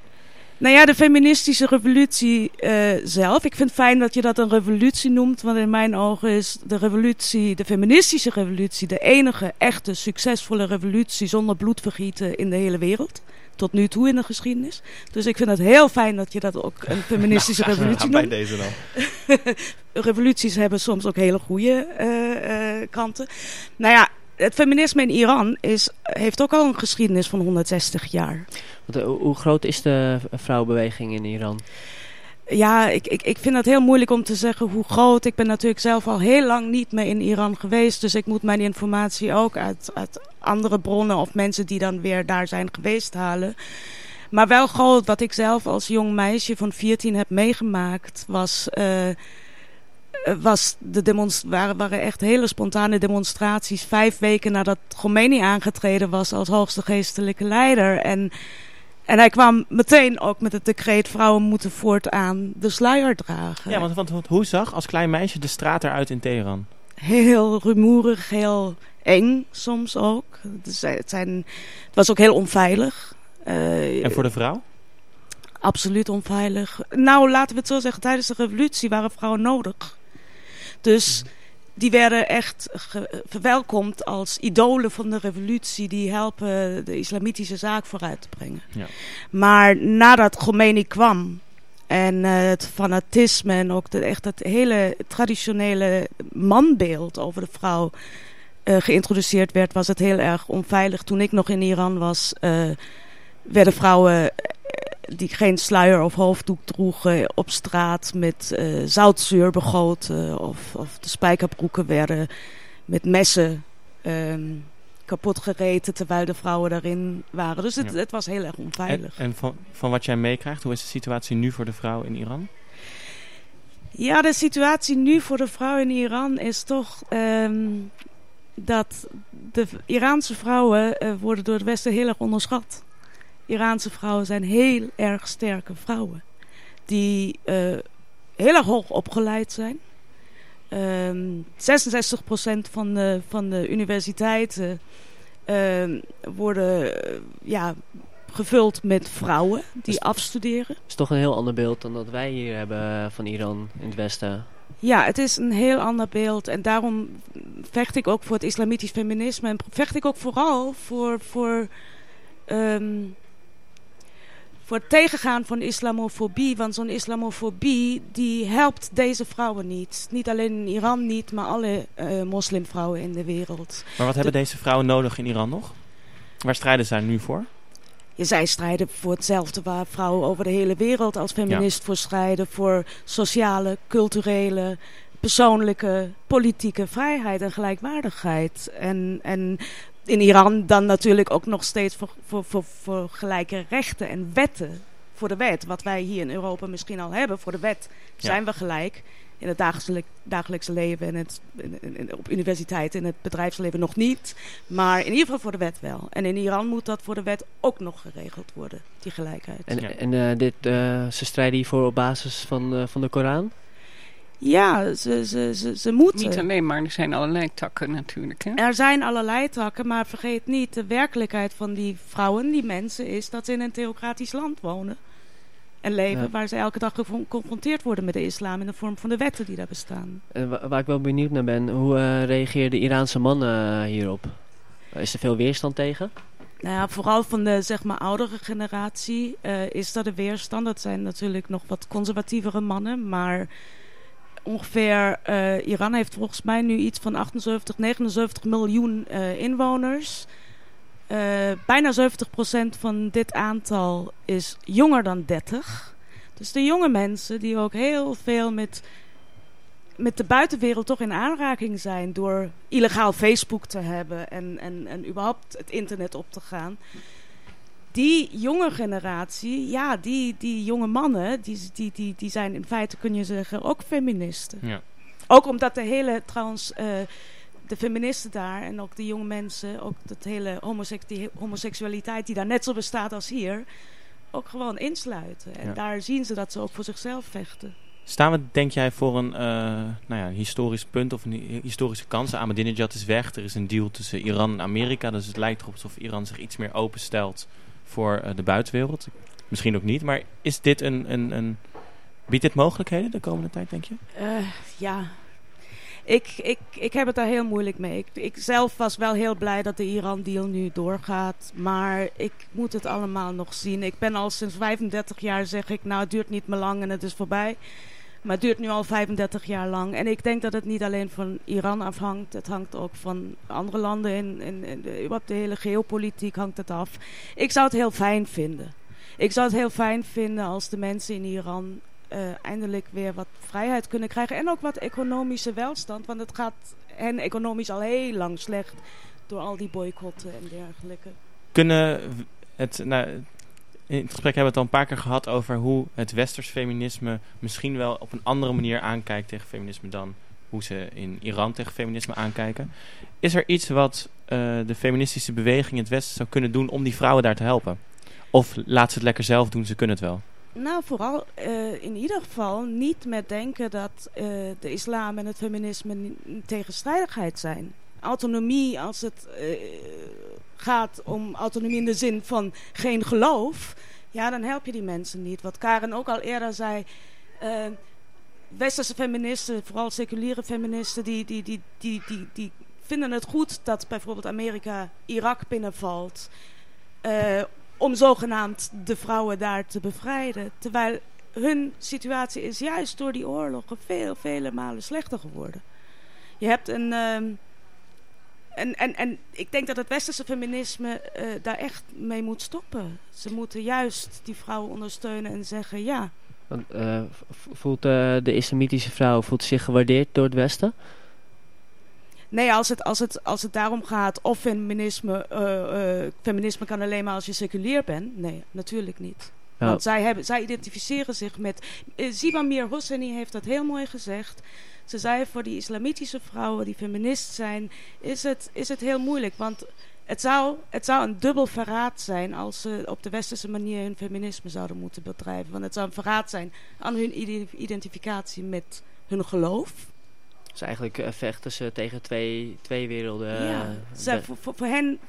Nou ja, de feministische revolutie uh, zelf. Ik vind het fijn dat je dat een revolutie noemt. Want in mijn ogen is de revolutie, de feministische revolutie, de enige echte succesvolle revolutie zonder bloedvergieten in de hele wereld tot nu toe in de geschiedenis. Dus ik vind het heel fijn dat je dat ook een feministische nou, revolutie noemt. bij deze dan. Revoluties hebben soms ook hele goede uh, uh, kanten. Nou ja, het feminisme in Iran is, heeft ook al een geschiedenis van 160 jaar. Want, uh, hoe groot is de vrouwenbeweging in Iran? Ja, ik, ik, ik vind het heel moeilijk om te zeggen hoe groot. Ik ben natuurlijk zelf al heel lang niet meer in Iran geweest. Dus ik moet mijn informatie ook uit, uit andere bronnen of mensen die dan weer daar zijn geweest halen. Maar wel groot, wat ik zelf als jong meisje van 14 heb meegemaakt, was, uh, was de demonst waren, waren echt hele spontane demonstraties. Vijf weken nadat Khomeini aangetreden was als hoogste geestelijke leider. En en hij kwam meteen ook met het decreet: vrouwen moeten voortaan de sluier dragen. Ja, want, want hoe zag als klein meisje de straat eruit in Teheran? Heel rumoerig, heel eng soms ook. Het, zijn, het was ook heel onveilig. Uh, en voor de vrouw? Absoluut onveilig. Nou, laten we het zo zeggen: tijdens de revolutie waren vrouwen nodig. Dus. Mhm die werden echt verwelkomd als idolen van de revolutie. Die helpen de islamitische zaak vooruit te brengen. Ja. Maar nadat Khomeini kwam en uh, het fanatisme en ook de, echt het hele traditionele manbeeld over de vrouw uh, geïntroduceerd werd, was het heel erg onveilig. Toen ik nog in Iran was, uh, werden vrouwen die geen sluier of hoofddoek droegen op straat met uh, zoutzuur begoten. Of, of de spijkerbroeken werden met messen um, kapot gereten terwijl de vrouwen daarin waren. Dus het, ja. het was heel erg onveilig. En, en van, van wat jij meekrijgt, hoe is de situatie nu voor de vrouw in Iran? Ja, de situatie nu voor de vrouw in Iran is toch ehm, dat de Iraanse vrouwen uh, worden door het Westen heel erg onderschat. Iraanse vrouwen zijn heel erg sterke vrouwen. Die uh, heel erg hoog opgeleid zijn. Um, 66% van de, van de universiteiten uh, worden ja, gevuld met vrouwen die afstuderen. Is toch een heel ander beeld dan dat wij hier hebben van Iran in het Westen. Ja, het is een heel ander beeld. En daarom vecht ik ook voor het islamitisch feminisme. En vecht ik ook vooral voor, voor, ehm, voor het tegengaan van islamofobie. Want zo'n islamofobie die helpt deze vrouwen niet. Niet alleen in Iran niet, maar alle eh, moslimvrouwen in de wereld. Maar wat hebben deze vrouwen nodig in Iran nog? Waar strijden zij nu voor? Ja, zij strijden voor hetzelfde waar vrouwen over de hele wereld als feminist voor strijden. Voor sociale, culturele, persoonlijke, politieke vrijheid en gelijkwaardigheid. En, en in Iran dan natuurlijk ook nog steeds voor, voor, voor, voor gelijke rechten en wetten. Voor de wet, wat wij hier in Europa misschien al hebben. Voor de wet zijn we gelijk. In het dagelijks, dagelijkse leven en het, in, in, op universiteit en het bedrijfsleven nog niet. Maar in ieder geval voor de wet wel. En in Iran moet dat voor de wet ook nog geregeld worden, die gelijkheid. En, Ja. en eh, dit, eh, ze strijden hiervoor op basis van, eh, van de Koran? Ja, ze, ze, ze, ze moeten. Niet alleen, maar er zijn allerlei takken natuurlijk. Hè? Er zijn allerlei takken, maar vergeet niet, de werkelijkheid van die vrouwen, die mensen, is dat ze in een theocratisch land wonen. En leven Ja. waar ze elke dag geconfronteerd worden met de islam in de vorm van de wetten die daar bestaan. En wa- waar ik wel benieuwd naar ben, hoe eh reageerden de Iraanse mannen eh, hierop? Is er veel weerstand tegen? Nou ja, vooral van de zeg maar oudere generatie eh, is dat de weerstand. Dat zijn natuurlijk nog wat conservatievere mannen, maar ongeveer eh, Iran heeft volgens mij nu iets van 78, 79 miljoen eh, inwoners. Eh, bijna 70% van dit aantal is jonger dan 30. Dus de jonge mensen die ook heel veel met, met de buitenwereld toch in aanraking zijn door illegaal Facebook te hebben en, en, en überhaupt het internet op te gaan. Die jonge generatie, ja, die, die jonge mannen, die, die, die, die zijn in feite, kun je zeggen, ook feministen. Ja. Ook omdat de hele, trouwens, eh, de feministen daar en ook de jonge mensen, ook dat hele die homoseksualiteit die daar net zo bestaat als hier, ook gewoon insluiten. En Ja. daar zien ze dat ze ook voor zichzelf vechten. Staan we, denk jij, voor een, eh, nou ja, een historisch punt of een hi- historische kans? Ahmadinejad is weg. Er is een deal tussen Iran en Amerika. Dus het lijkt erop alsof Iran zich iets meer openstelt voor eh, de buitenwereld. Misschien ook niet. Maar is dit een, een, een... Biedt dit mogelijkheden de komende tijd, denk je? Eh, ja, ik, ik, ik heb het daar heel moeilijk mee. Ik, ik zelf was wel heel blij dat de Iran-deal nu doorgaat. Maar ik moet het allemaal nog zien. Ik ben al sinds 35 jaar, zeg ik, nou het duurt niet meer lang en het is voorbij. Maar het duurt nu al 35 jaar lang. En ik denk dat het niet alleen van Iran afhangt. Het hangt ook van andere landen. In, in, de, hele geopolitiek hangt het af. Ik zou het heel fijn vinden. Ik zou het heel fijn vinden als de mensen in Iran eh, eindelijk weer wat vrijheid kunnen krijgen. En ook wat economische welstand. Want het gaat hen economisch al heel lang slecht. Door al die boycotten en dergelijke. Kunnen het... Nou, in het gesprek hebben we het al een paar keer gehad over hoe het westers feminisme misschien wel op een andere manier aankijkt tegen feminisme dan hoe ze in Iran tegen feminisme aankijken. Is er iets wat eh, de feministische beweging in het westen zou kunnen doen om die vrouwen daar te helpen? Of laat ze het lekker zelf doen, ze kunnen het wel. Nou, vooral eh, in ieder geval niet met denken dat eh, de islam en het feminisme tegenstrijdigheid zijn. Autonomie, als het gaat om autonomie in de zin van geen geloof, ja, dan help je die mensen niet. Wat Karen ook al eerder zei. eh, westerse feministen, vooral seculiere feministen, die, die, die, die, die, die vinden het goed dat bijvoorbeeld Amerika Irak binnenvalt. eh, om zogenaamd de vrouwen daar te bevrijden. Terwijl hun situatie is juist door die oorlogen veel, vele malen slechter geworden. Je hebt een. ehm, en, en, en ik denk dat het westerse feminisme eh, daar echt mee moet stoppen. Ze moeten juist die vrouwen ondersteunen en zeggen: ja, Want, eh, voelt eh, de islamitische vrouw voelt zich gewaardeerd door het Westen? Nee, als het, als het, als het daarom gaat of feminisme, feminisme kan alleen maar als je seculier bent. Nee, natuurlijk niet. Want zij, hebben, zij identificeren zich met... Ziba Mir Hosseini heeft dat heel mooi gezegd. Ze zei voor die islamitische vrouwen die feminist zijn... is het, is het heel moeilijk, want... Het zou, het zou een dubbel verraad zijn als ze op de westerse manier hun feminisme zouden moeten bedrijven. Want het zou een verraad zijn aan hun identificatie met hun geloof. Dus eigenlijk uh, vechten ze tegen twee, twee werelden. Ja, ze, voor, voor, hen,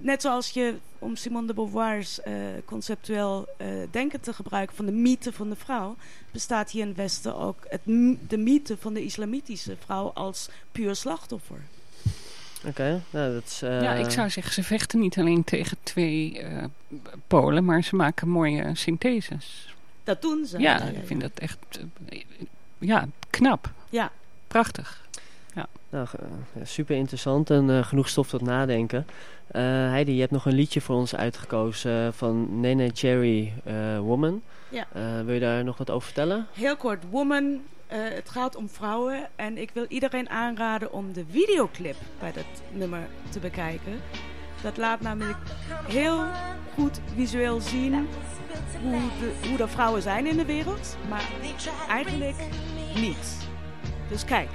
net zoals je, om Simone de Beauvoir's uh, conceptueel uh, denken te gebruiken van de mythe van de vrouw, bestaat hier in het Westen ook het, de mythe van de islamitische vrouw als puur slachtoffer. Oké, nou dat is... Ja, ik zou zeggen, ze vechten niet alleen tegen twee polen, maar ze maken mooie syntheses. Dat doen ze. Ja, ik vind dat echt ja, knap. Ja, Prachtig. Ja. Nou, super interessant en uh, genoeg stof tot nadenken. Uh, Heidi, je hebt nog een liedje voor ons uitgekozen uh, van Nene Cherry Woman. Ja. wil je daar nog wat over vertellen? Heel kort, Woman. het gaat om vrouwen en ik wil iedereen aanraden om de videoclip bij dat nummer te bekijken. Dat laat namelijk heel goed visueel zien hoe, de, hoe er vrouwen zijn in de wereld, maar eigenlijk niet. Dus kijk.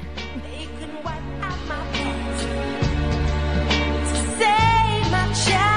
Say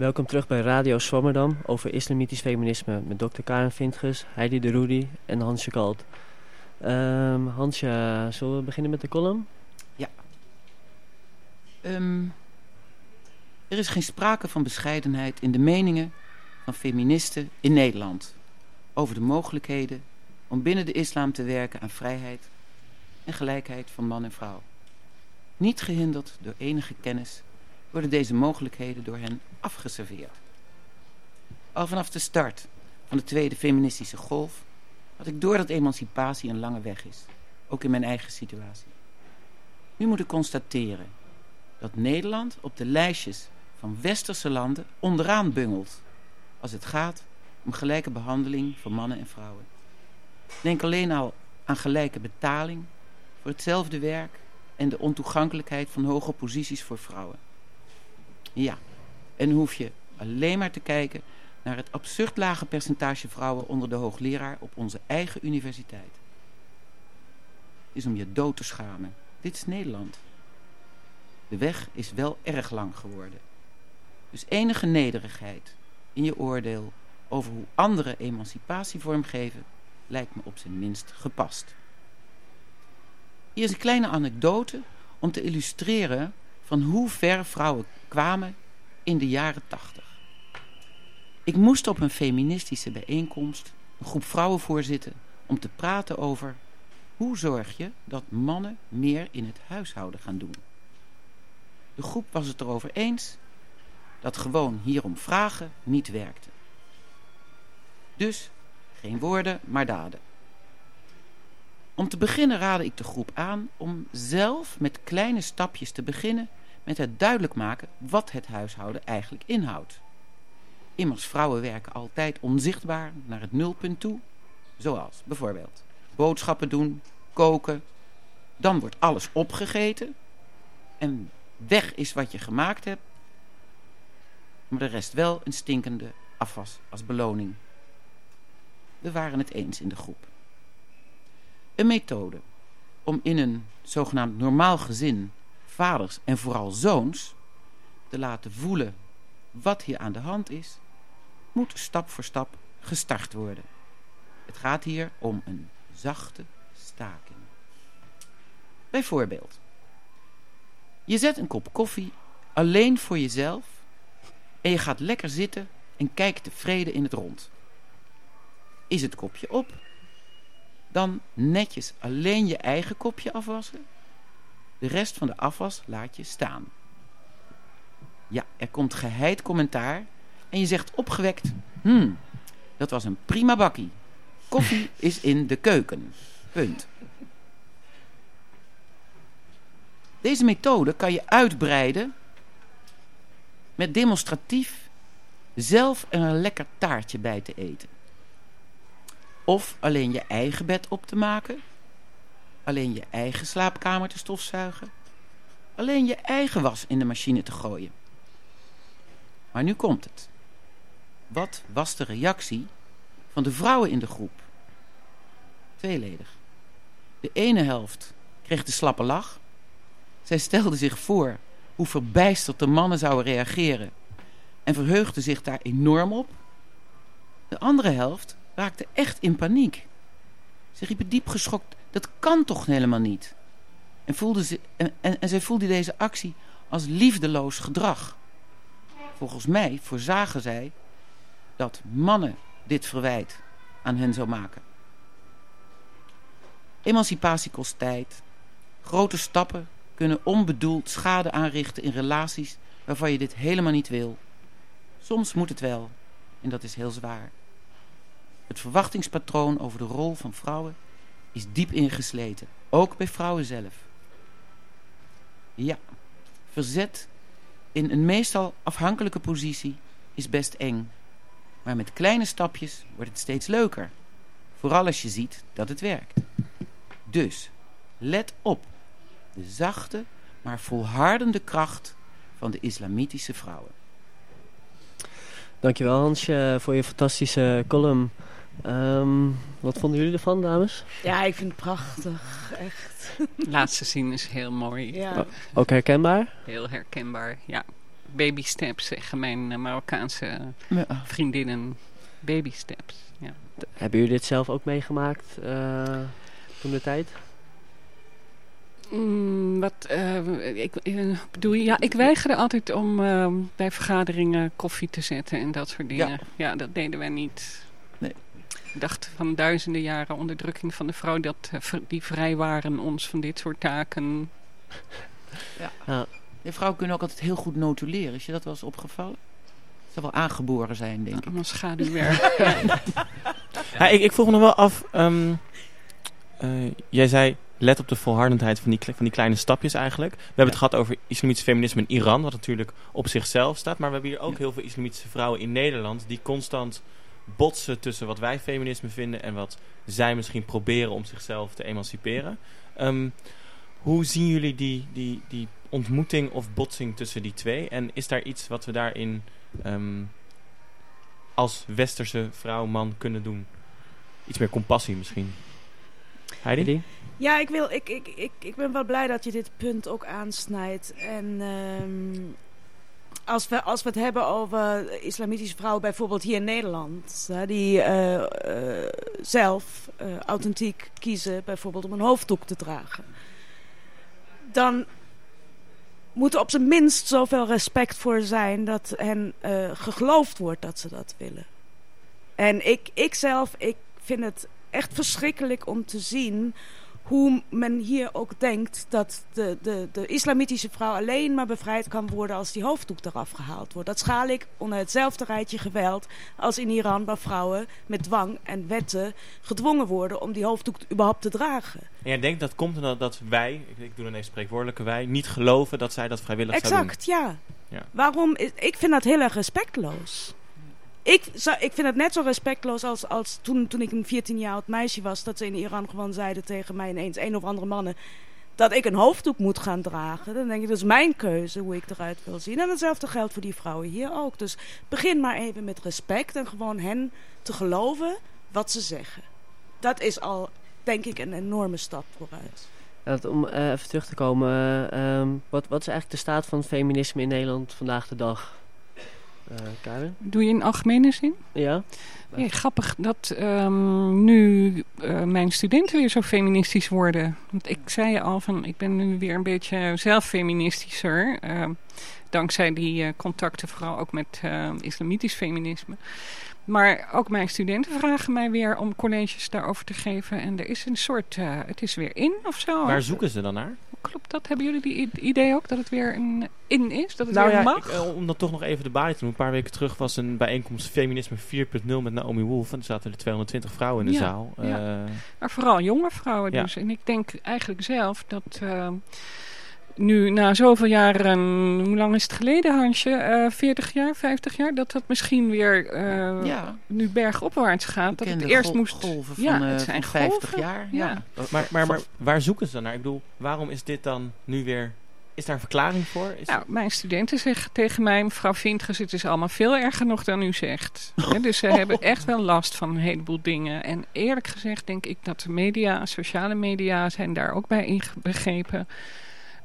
Welkom terug bij Radio Swammerdam over islamitisch feminisme met Dr. Karen Vintges, Heidi de Rudy en Hansje Kalt. Ehm, Hansje, zullen we beginnen met de column? Ehm, er is geen sprake van bescheidenheid in de meningen van feministen in Nederland over de mogelijkheden om binnen de islam te werken aan vrijheid en gelijkheid van man en vrouw. Niet gehinderd door enige kennis worden deze mogelijkheden door hen afgeserveerd. Al vanaf de start van de tweede feministische golf had ik door dat emancipatie een lange weg is, ook in mijn eigen situatie. Nu moet ik constateren dat Nederland op de lijstjes van westerse landen onderaan bungelt als het gaat om gelijke behandeling van mannen en vrouwen. Denk alleen al aan gelijke betaling voor hetzelfde werk en de ontoegankelijkheid van hoge posities voor vrouwen. Ja, en hoef je alleen maar te kijken naar het absurd lage percentage vrouwen onder de hoogleraar op onze eigen universiteit. Is om je dood te schamen. Dit is Nederland. De weg is wel erg lang geworden. Dus enige nederigheid in je oordeel over hoe anderen emancipatie vormgeven, lijkt me op zijn minst gepast. Hier is een kleine anekdote om te illustreren van hoe ver vrouwen kwamen in de jaren tachtig. Ik moest op een feministische bijeenkomst een groep vrouwen voorzitten om te praten over hoe zorg je dat mannen meer in het huishouden gaan doen. De groep was het erover eens dat gewoon hierom vragen niet werkte. Dus geen woorden, maar daden. Om te beginnen raadde ik de groep aan om zelf met kleine stapjes te beginnen met het duidelijk maken wat het huishouden eigenlijk inhoudt. Immers vrouwen werken altijd onzichtbaar naar het nulpunt toe, zoals bijvoorbeeld boodschappen doen, koken, dan wordt alles opgegeten en weg is wat je gemaakt hebt, maar de rest wel een stinkende afwas als beloning. We waren het eens in de groep. Een methode om in een zogenaamd normaal gezin vaders en vooral zoons te laten voelen wat hier aan de hand is, moet stap voor stap gestart worden. Het gaat hier om een zachte staking. Bijvoorbeeld, je zet een kop koffie alleen voor jezelf en je gaat lekker zitten en kijkt tevreden in het rond. Is het kopje op, dan netjes alleen je eigen kopje afwassen. De rest van de afwas laat je staan. Ja, er komt geheid commentaar en je zegt opgewekt... Hmm, dat was een prima bakkie. Koffie is in de keuken. Punt. Deze methode kan je uitbreiden met demonstratief zelf er een lekker taartje bij te eten. Of alleen je eigen bed op te maken. Alleen je eigen slaapkamer te stofzuigen. Alleen je eigen was in de machine te gooien. Maar nu komt het. Wat was de reactie van de vrouwen in de groep? Tweeledig. De ene helft kreeg de slappe lach. Zij stelde zich voor hoe verbijsterd de mannen zouden reageren en verheugde zich daar enorm op. De andere helft raakte echt in paniek. Ze riepen diep geschokt, dat kan toch helemaal niet? En, voelde ze, en, en, zij voelde deze actie als liefdeloos gedrag. Volgens mij voorzagen zij dat mannen dit verwijt aan hen zou maken. Emancipatie kost tijd. Grote stappen kunnen onbedoeld schade aanrichten in relaties waarvan je dit helemaal niet wil. Soms moet het wel, en dat is heel zwaar. Het verwachtingspatroon over de rol van vrouwen is diep ingesleten, ook bij vrouwen zelf. Ja, verzet in een meestal afhankelijke positie is best eng. Maar met kleine stapjes wordt het steeds leuker. Vooral als je ziet dat het werkt. Dus, let op. De zachte, maar volhardende kracht van de islamitische vrouwen. Dankjewel Hansje voor je fantastische column. Ehm, wat vonden jullie ervan, dames? Ja, ik vind het prachtig. Echt. Laatste zien is heel mooi. Ja. Ook herkenbaar? Heel herkenbaar, ja. Baby steps zeggen mijn eh, Marokkaanse Ja. vriendinnen. Baby steps, ja. Hebben jullie dit zelf ook meegemaakt? Eh, toen de tijd? Mm, wat uh, ik, uh, bedoel, ja, ik weigerde altijd om uh, bij vergaderingen koffie te zetten en dat soort dingen. Ja, ja dat deden wij niet. Ik dacht van duizenden jaren onderdrukking van de vrouw dat die vrij waren ons van dit soort taken. Ja. ja. De vrouwen kunnen ook altijd heel goed notuleren. Is je dat wel eens opgevallen? Ze wel aangeboren zijn, denk ik. Allemaal schaduwwerk. ja. ja, ik, ik vroeg me nog wel af. Um, jij zei let op de volhardendheid van die, van die kleine stapjes eigenlijk. We hebben het gehad over islamitisch feminisme in Iran, wat natuurlijk op zichzelf staat. Maar we hebben hier ook heel veel islamitische vrouwen in Nederland die constant botsen tussen wat wij feminisme vinden en wat zij misschien proberen om zichzelf te emanciperen. Um, hoe zien jullie die, die, die ontmoeting of botsing tussen die twee? En is daar iets wat we daarin um, als westerse vrouw, man kunnen doen? Iets meer compassie misschien? Heidi? Ja, ik, wil, ik, ik, ik, ik ben wel blij dat je dit punt ook aansnijdt. En um, als, we, als we het hebben over islamitische vrouwen, bijvoorbeeld hier in Nederland, uh, die uh, uh, zelf authentiek kiezen, bijvoorbeeld om een hoofddoek te dragen, dan moet er op zijn minst zoveel respect voor zijn dat hen geloofd wordt dat ze dat willen. En ik, ik zelf, ik vind het echt verschrikkelijk om te zien hoe men hier ook denkt dat de, de, de islamitische vrouw alleen maar bevrijd kan worden als die hoofddoek eraf gehaald wordt. Dat schaal ik onder hetzelfde rijtje geweld als in Iran, waar vrouwen met dwang en wetten gedwongen worden om die hoofddoek überhaupt te dragen. En jij denkt dat komt omdat dat wij, ik, doe even spreekwoordelijke wij, niet geloven dat zij dat vrijwillig exact, zou doen? Exact, ja. ja. Waarom? Ik vind dat heel erg respectloos. Ik, ik vind het net zo respectloos als, als toen, toen ik een 14 jaar oud meisje was. Dat ze in Iran gewoon zeiden tegen mij ineens, een of andere mannen. Dat ik een hoofddoek moet gaan dragen. Dan denk ik, dat is mijn keuze hoe ik eruit wil zien. En hetzelfde geldt voor die vrouwen hier ook. Dus begin maar even met respect en gewoon hen te geloven wat ze zeggen. Dat is al, denk ik, een enorme stap vooruit. om uh, even terug te komen, uh, wat, wat is eigenlijk de staat van feminisme in Nederland vandaag de dag? Uh, Karen? Doe je in algemene zin? Ja. ja grappig dat um, nu uh, mijn studenten weer zo feministisch worden. Want ik zei al van, ik ben nu weer een beetje zelf feministischer. Uh, dankzij die uh, contacten vooral ook met islamitisch feminisme. Maar ook mijn studenten vragen mij weer om colleges daarover te geven. En er is een soort, het is weer in of zo. Waar zoeken ze dan naar? Klopt dat? Hebben jullie die idee ook dat het weer een in is? Dat het nou weer ja, mag? Ik, eh, om dat toch nog even de balie te doen. Een paar weken terug was een bijeenkomst Feminisme 4.0 met Naomi Wolf. En er zaten er 220 vrouwen in de ja, zaal. Ja. Uh, maar vooral jonge vrouwen dus. En ik denk eigenlijk zelf dat... Uh, nu na zoveel jaren, hoe lang is het geleden Hansje? Uh, 40 jaar, 50 jaar? Dat dat misschien weer uh, ja. nu bergopwaarts gaat. Dat het eerst moest... golven van, ja, het zijn van 50 jaar. Ja. ja. Maar, maar, maar waar zoeken ze dan naar? Ik bedoel, waarom is dit dan nu weer... Is daar een verklaring voor? Is nou, mijn studenten zeggen tegen mij... mevrouw Vintges, het is allemaal veel erger nog dan u zegt. Ja, dus ze hebben echt wel last van een heleboel dingen. En eerlijk gezegd denk ik dat de media, sociale media... zijn daar ook bij inbegrepen...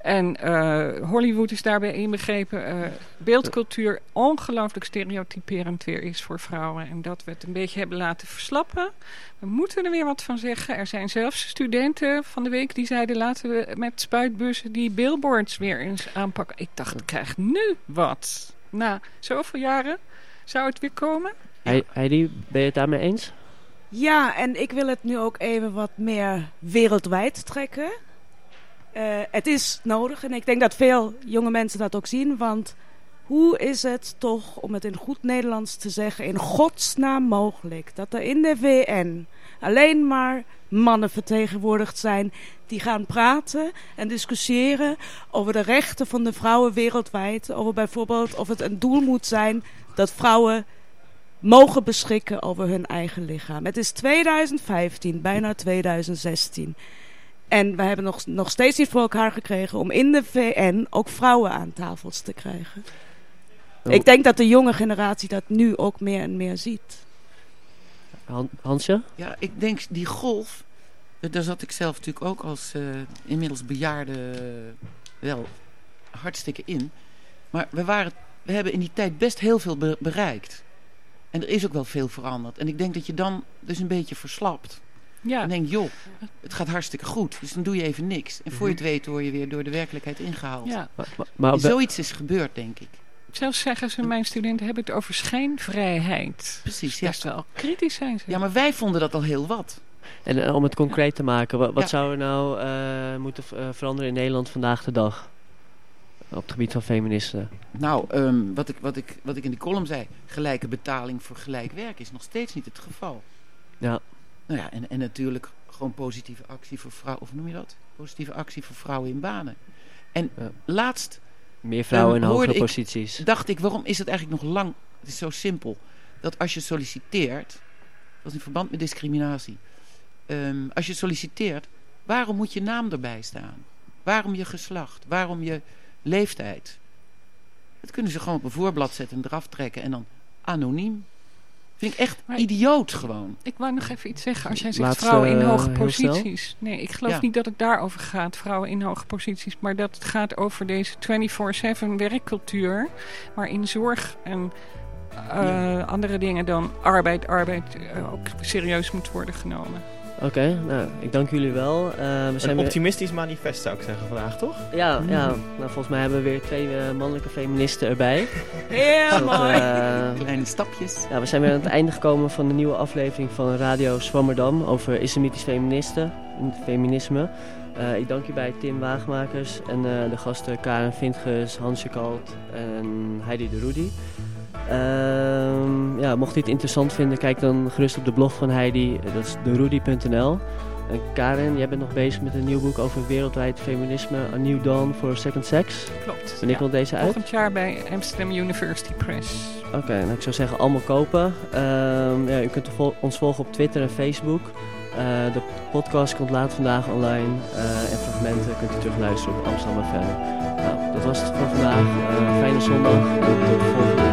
En uh, Hollywood is daarbij inbegrepen. Uh, beeldcultuur ongelooflijk stereotyperend weer is voor vrouwen. En dat we het een beetje hebben laten verslappen. We moeten er weer wat van zeggen. Er zijn zelfs studenten van de week die zeiden... laten we met spuitbussen die billboards weer eens aanpakken. Ik dacht, ik krijg nu wat. Na zoveel jaren zou het weer komen. Heidi, ben je het daarmee eens? Ja, en ik wil het nu ook even wat meer wereldwijd trekken. Uh, het is nodig en ik denk dat veel jonge mensen dat ook zien. Want hoe is het toch, om het in goed Nederlands te zeggen, in godsnaam mogelijk dat er in de VN alleen maar mannen vertegenwoordigd zijn die gaan praten en discussiëren over de rechten van de vrouwen wereldwijd. Over bijvoorbeeld of het een doel moet zijn dat vrouwen mogen beschikken over hun eigen lichaam. Het is 2015, bijna 2016. En we hebben nog, nog steeds niet voor elkaar gekregen om in de VN ook vrouwen aan tafels te krijgen. Oh. Ik denk dat de jonge generatie dat nu ook meer en meer ziet. Han Hansje? Ja, ik denk die golf, daar zat ik zelf natuurlijk ook als uh, inmiddels bejaarde wel hartstikke in. Maar we, waren, we hebben in die tijd best heel veel be bereikt. En er is ook wel veel veranderd. En ik denk dat je dan dus een beetje verslapt. Ja, En denk, joh, het gaat hartstikke goed. Dus dan doe je even niks. En voor je het weet word je weer door de werkelijkheid ingehaald. ja. Maar, maar, maar En wel- zoiets is gebeurd, denk ik. Zelfs zeggen ze, mijn studenten hebben het over schijnvrijheid. Precies, ja. Best wel kritisch zijn ze. Ja, maar wij vonden dat al heel wat. En om het concreet te maken, wat, wat Ja. zou er nou eh, moeten eh, veranderen in Nederland vandaag de dag? Op het gebied van feministen. Nou, ehm, wat, ik, wat, ik, wat ik in die column zei, gelijke betaling voor gelijk werk is nog steeds niet het geval. Ja. Nou ja, en, en natuurlijk gewoon positieve actie voor vrouwen, of noem je dat? Positieve actie voor vrouwen in banen. En Ja. laatst Meer vrouwen Ehm, in hogere ik- posities. dacht ik, waarom is het eigenlijk nog lang? Het is zo simpel. Dat als je solliciteert, dat is in verband met discriminatie. Ehm, als je solliciteert, waarom moet je naam erbij staan? Waarom je geslacht? Waarom je leeftijd? Dat kunnen ze gewoon op een voorblad zetten en eraf trekken en dan anoniem. Vind ik echt Maar- idioot gewoon. Ik wou nog even iets zeggen. Als jij zegt Laatste, vrouwen in eh, hoge snel. posities. Nee, ik geloof Ja. niet dat het daarover gaat, vrouwen in hoge posities. Maar dat het gaat over deze 24-7 werkcultuur. Waarin zorg en eh, andere dingen dan arbeid, arbeid eh, ook serieus moet worden genomen. Oké, nou, ik dank jullie wel. Eh, we zijn Een weer- optimistisch manifest zou ik zeggen vandaag, toch? Ja, ja. Nou, volgens mij hebben we weer twee eh, mannelijke feministen erbij. Heel Dat, mooi. eh, Kleine stapjes. ja, we zijn weer aan het einde gekomen van de nieuwe aflevering van Radio Swammerdam over islamitisch feministen, feminisme. Eh, ik dank je bij Tim Waagmakers en eh, de gasten Karen Vintges, Hansje Kalt en Heidi de Rudy. Ehm, ja, mocht je het interessant vinden, kijk dan gerust op de blog van Heidi, dat is derudy.nl. En Karen, jij bent nog bezig met een nieuw boek over wereldwijd feminisme, A New Dawn for Second Sex. Klopt. Wanneer Ja. komt deze uit? Volgend jaar bij Amsterdam University Press. Oké, nou ik zou zeggen allemaal kopen. Ehm, ja, u kunt ons volgen op Twitter en Facebook. Eh, de podcast komt later vandaag online. eh, en fragmenten kunt u terugluisteren op Amsterdam FM. Nou, dat was het voor vandaag. Eh, fijne zondag. En tot de volgende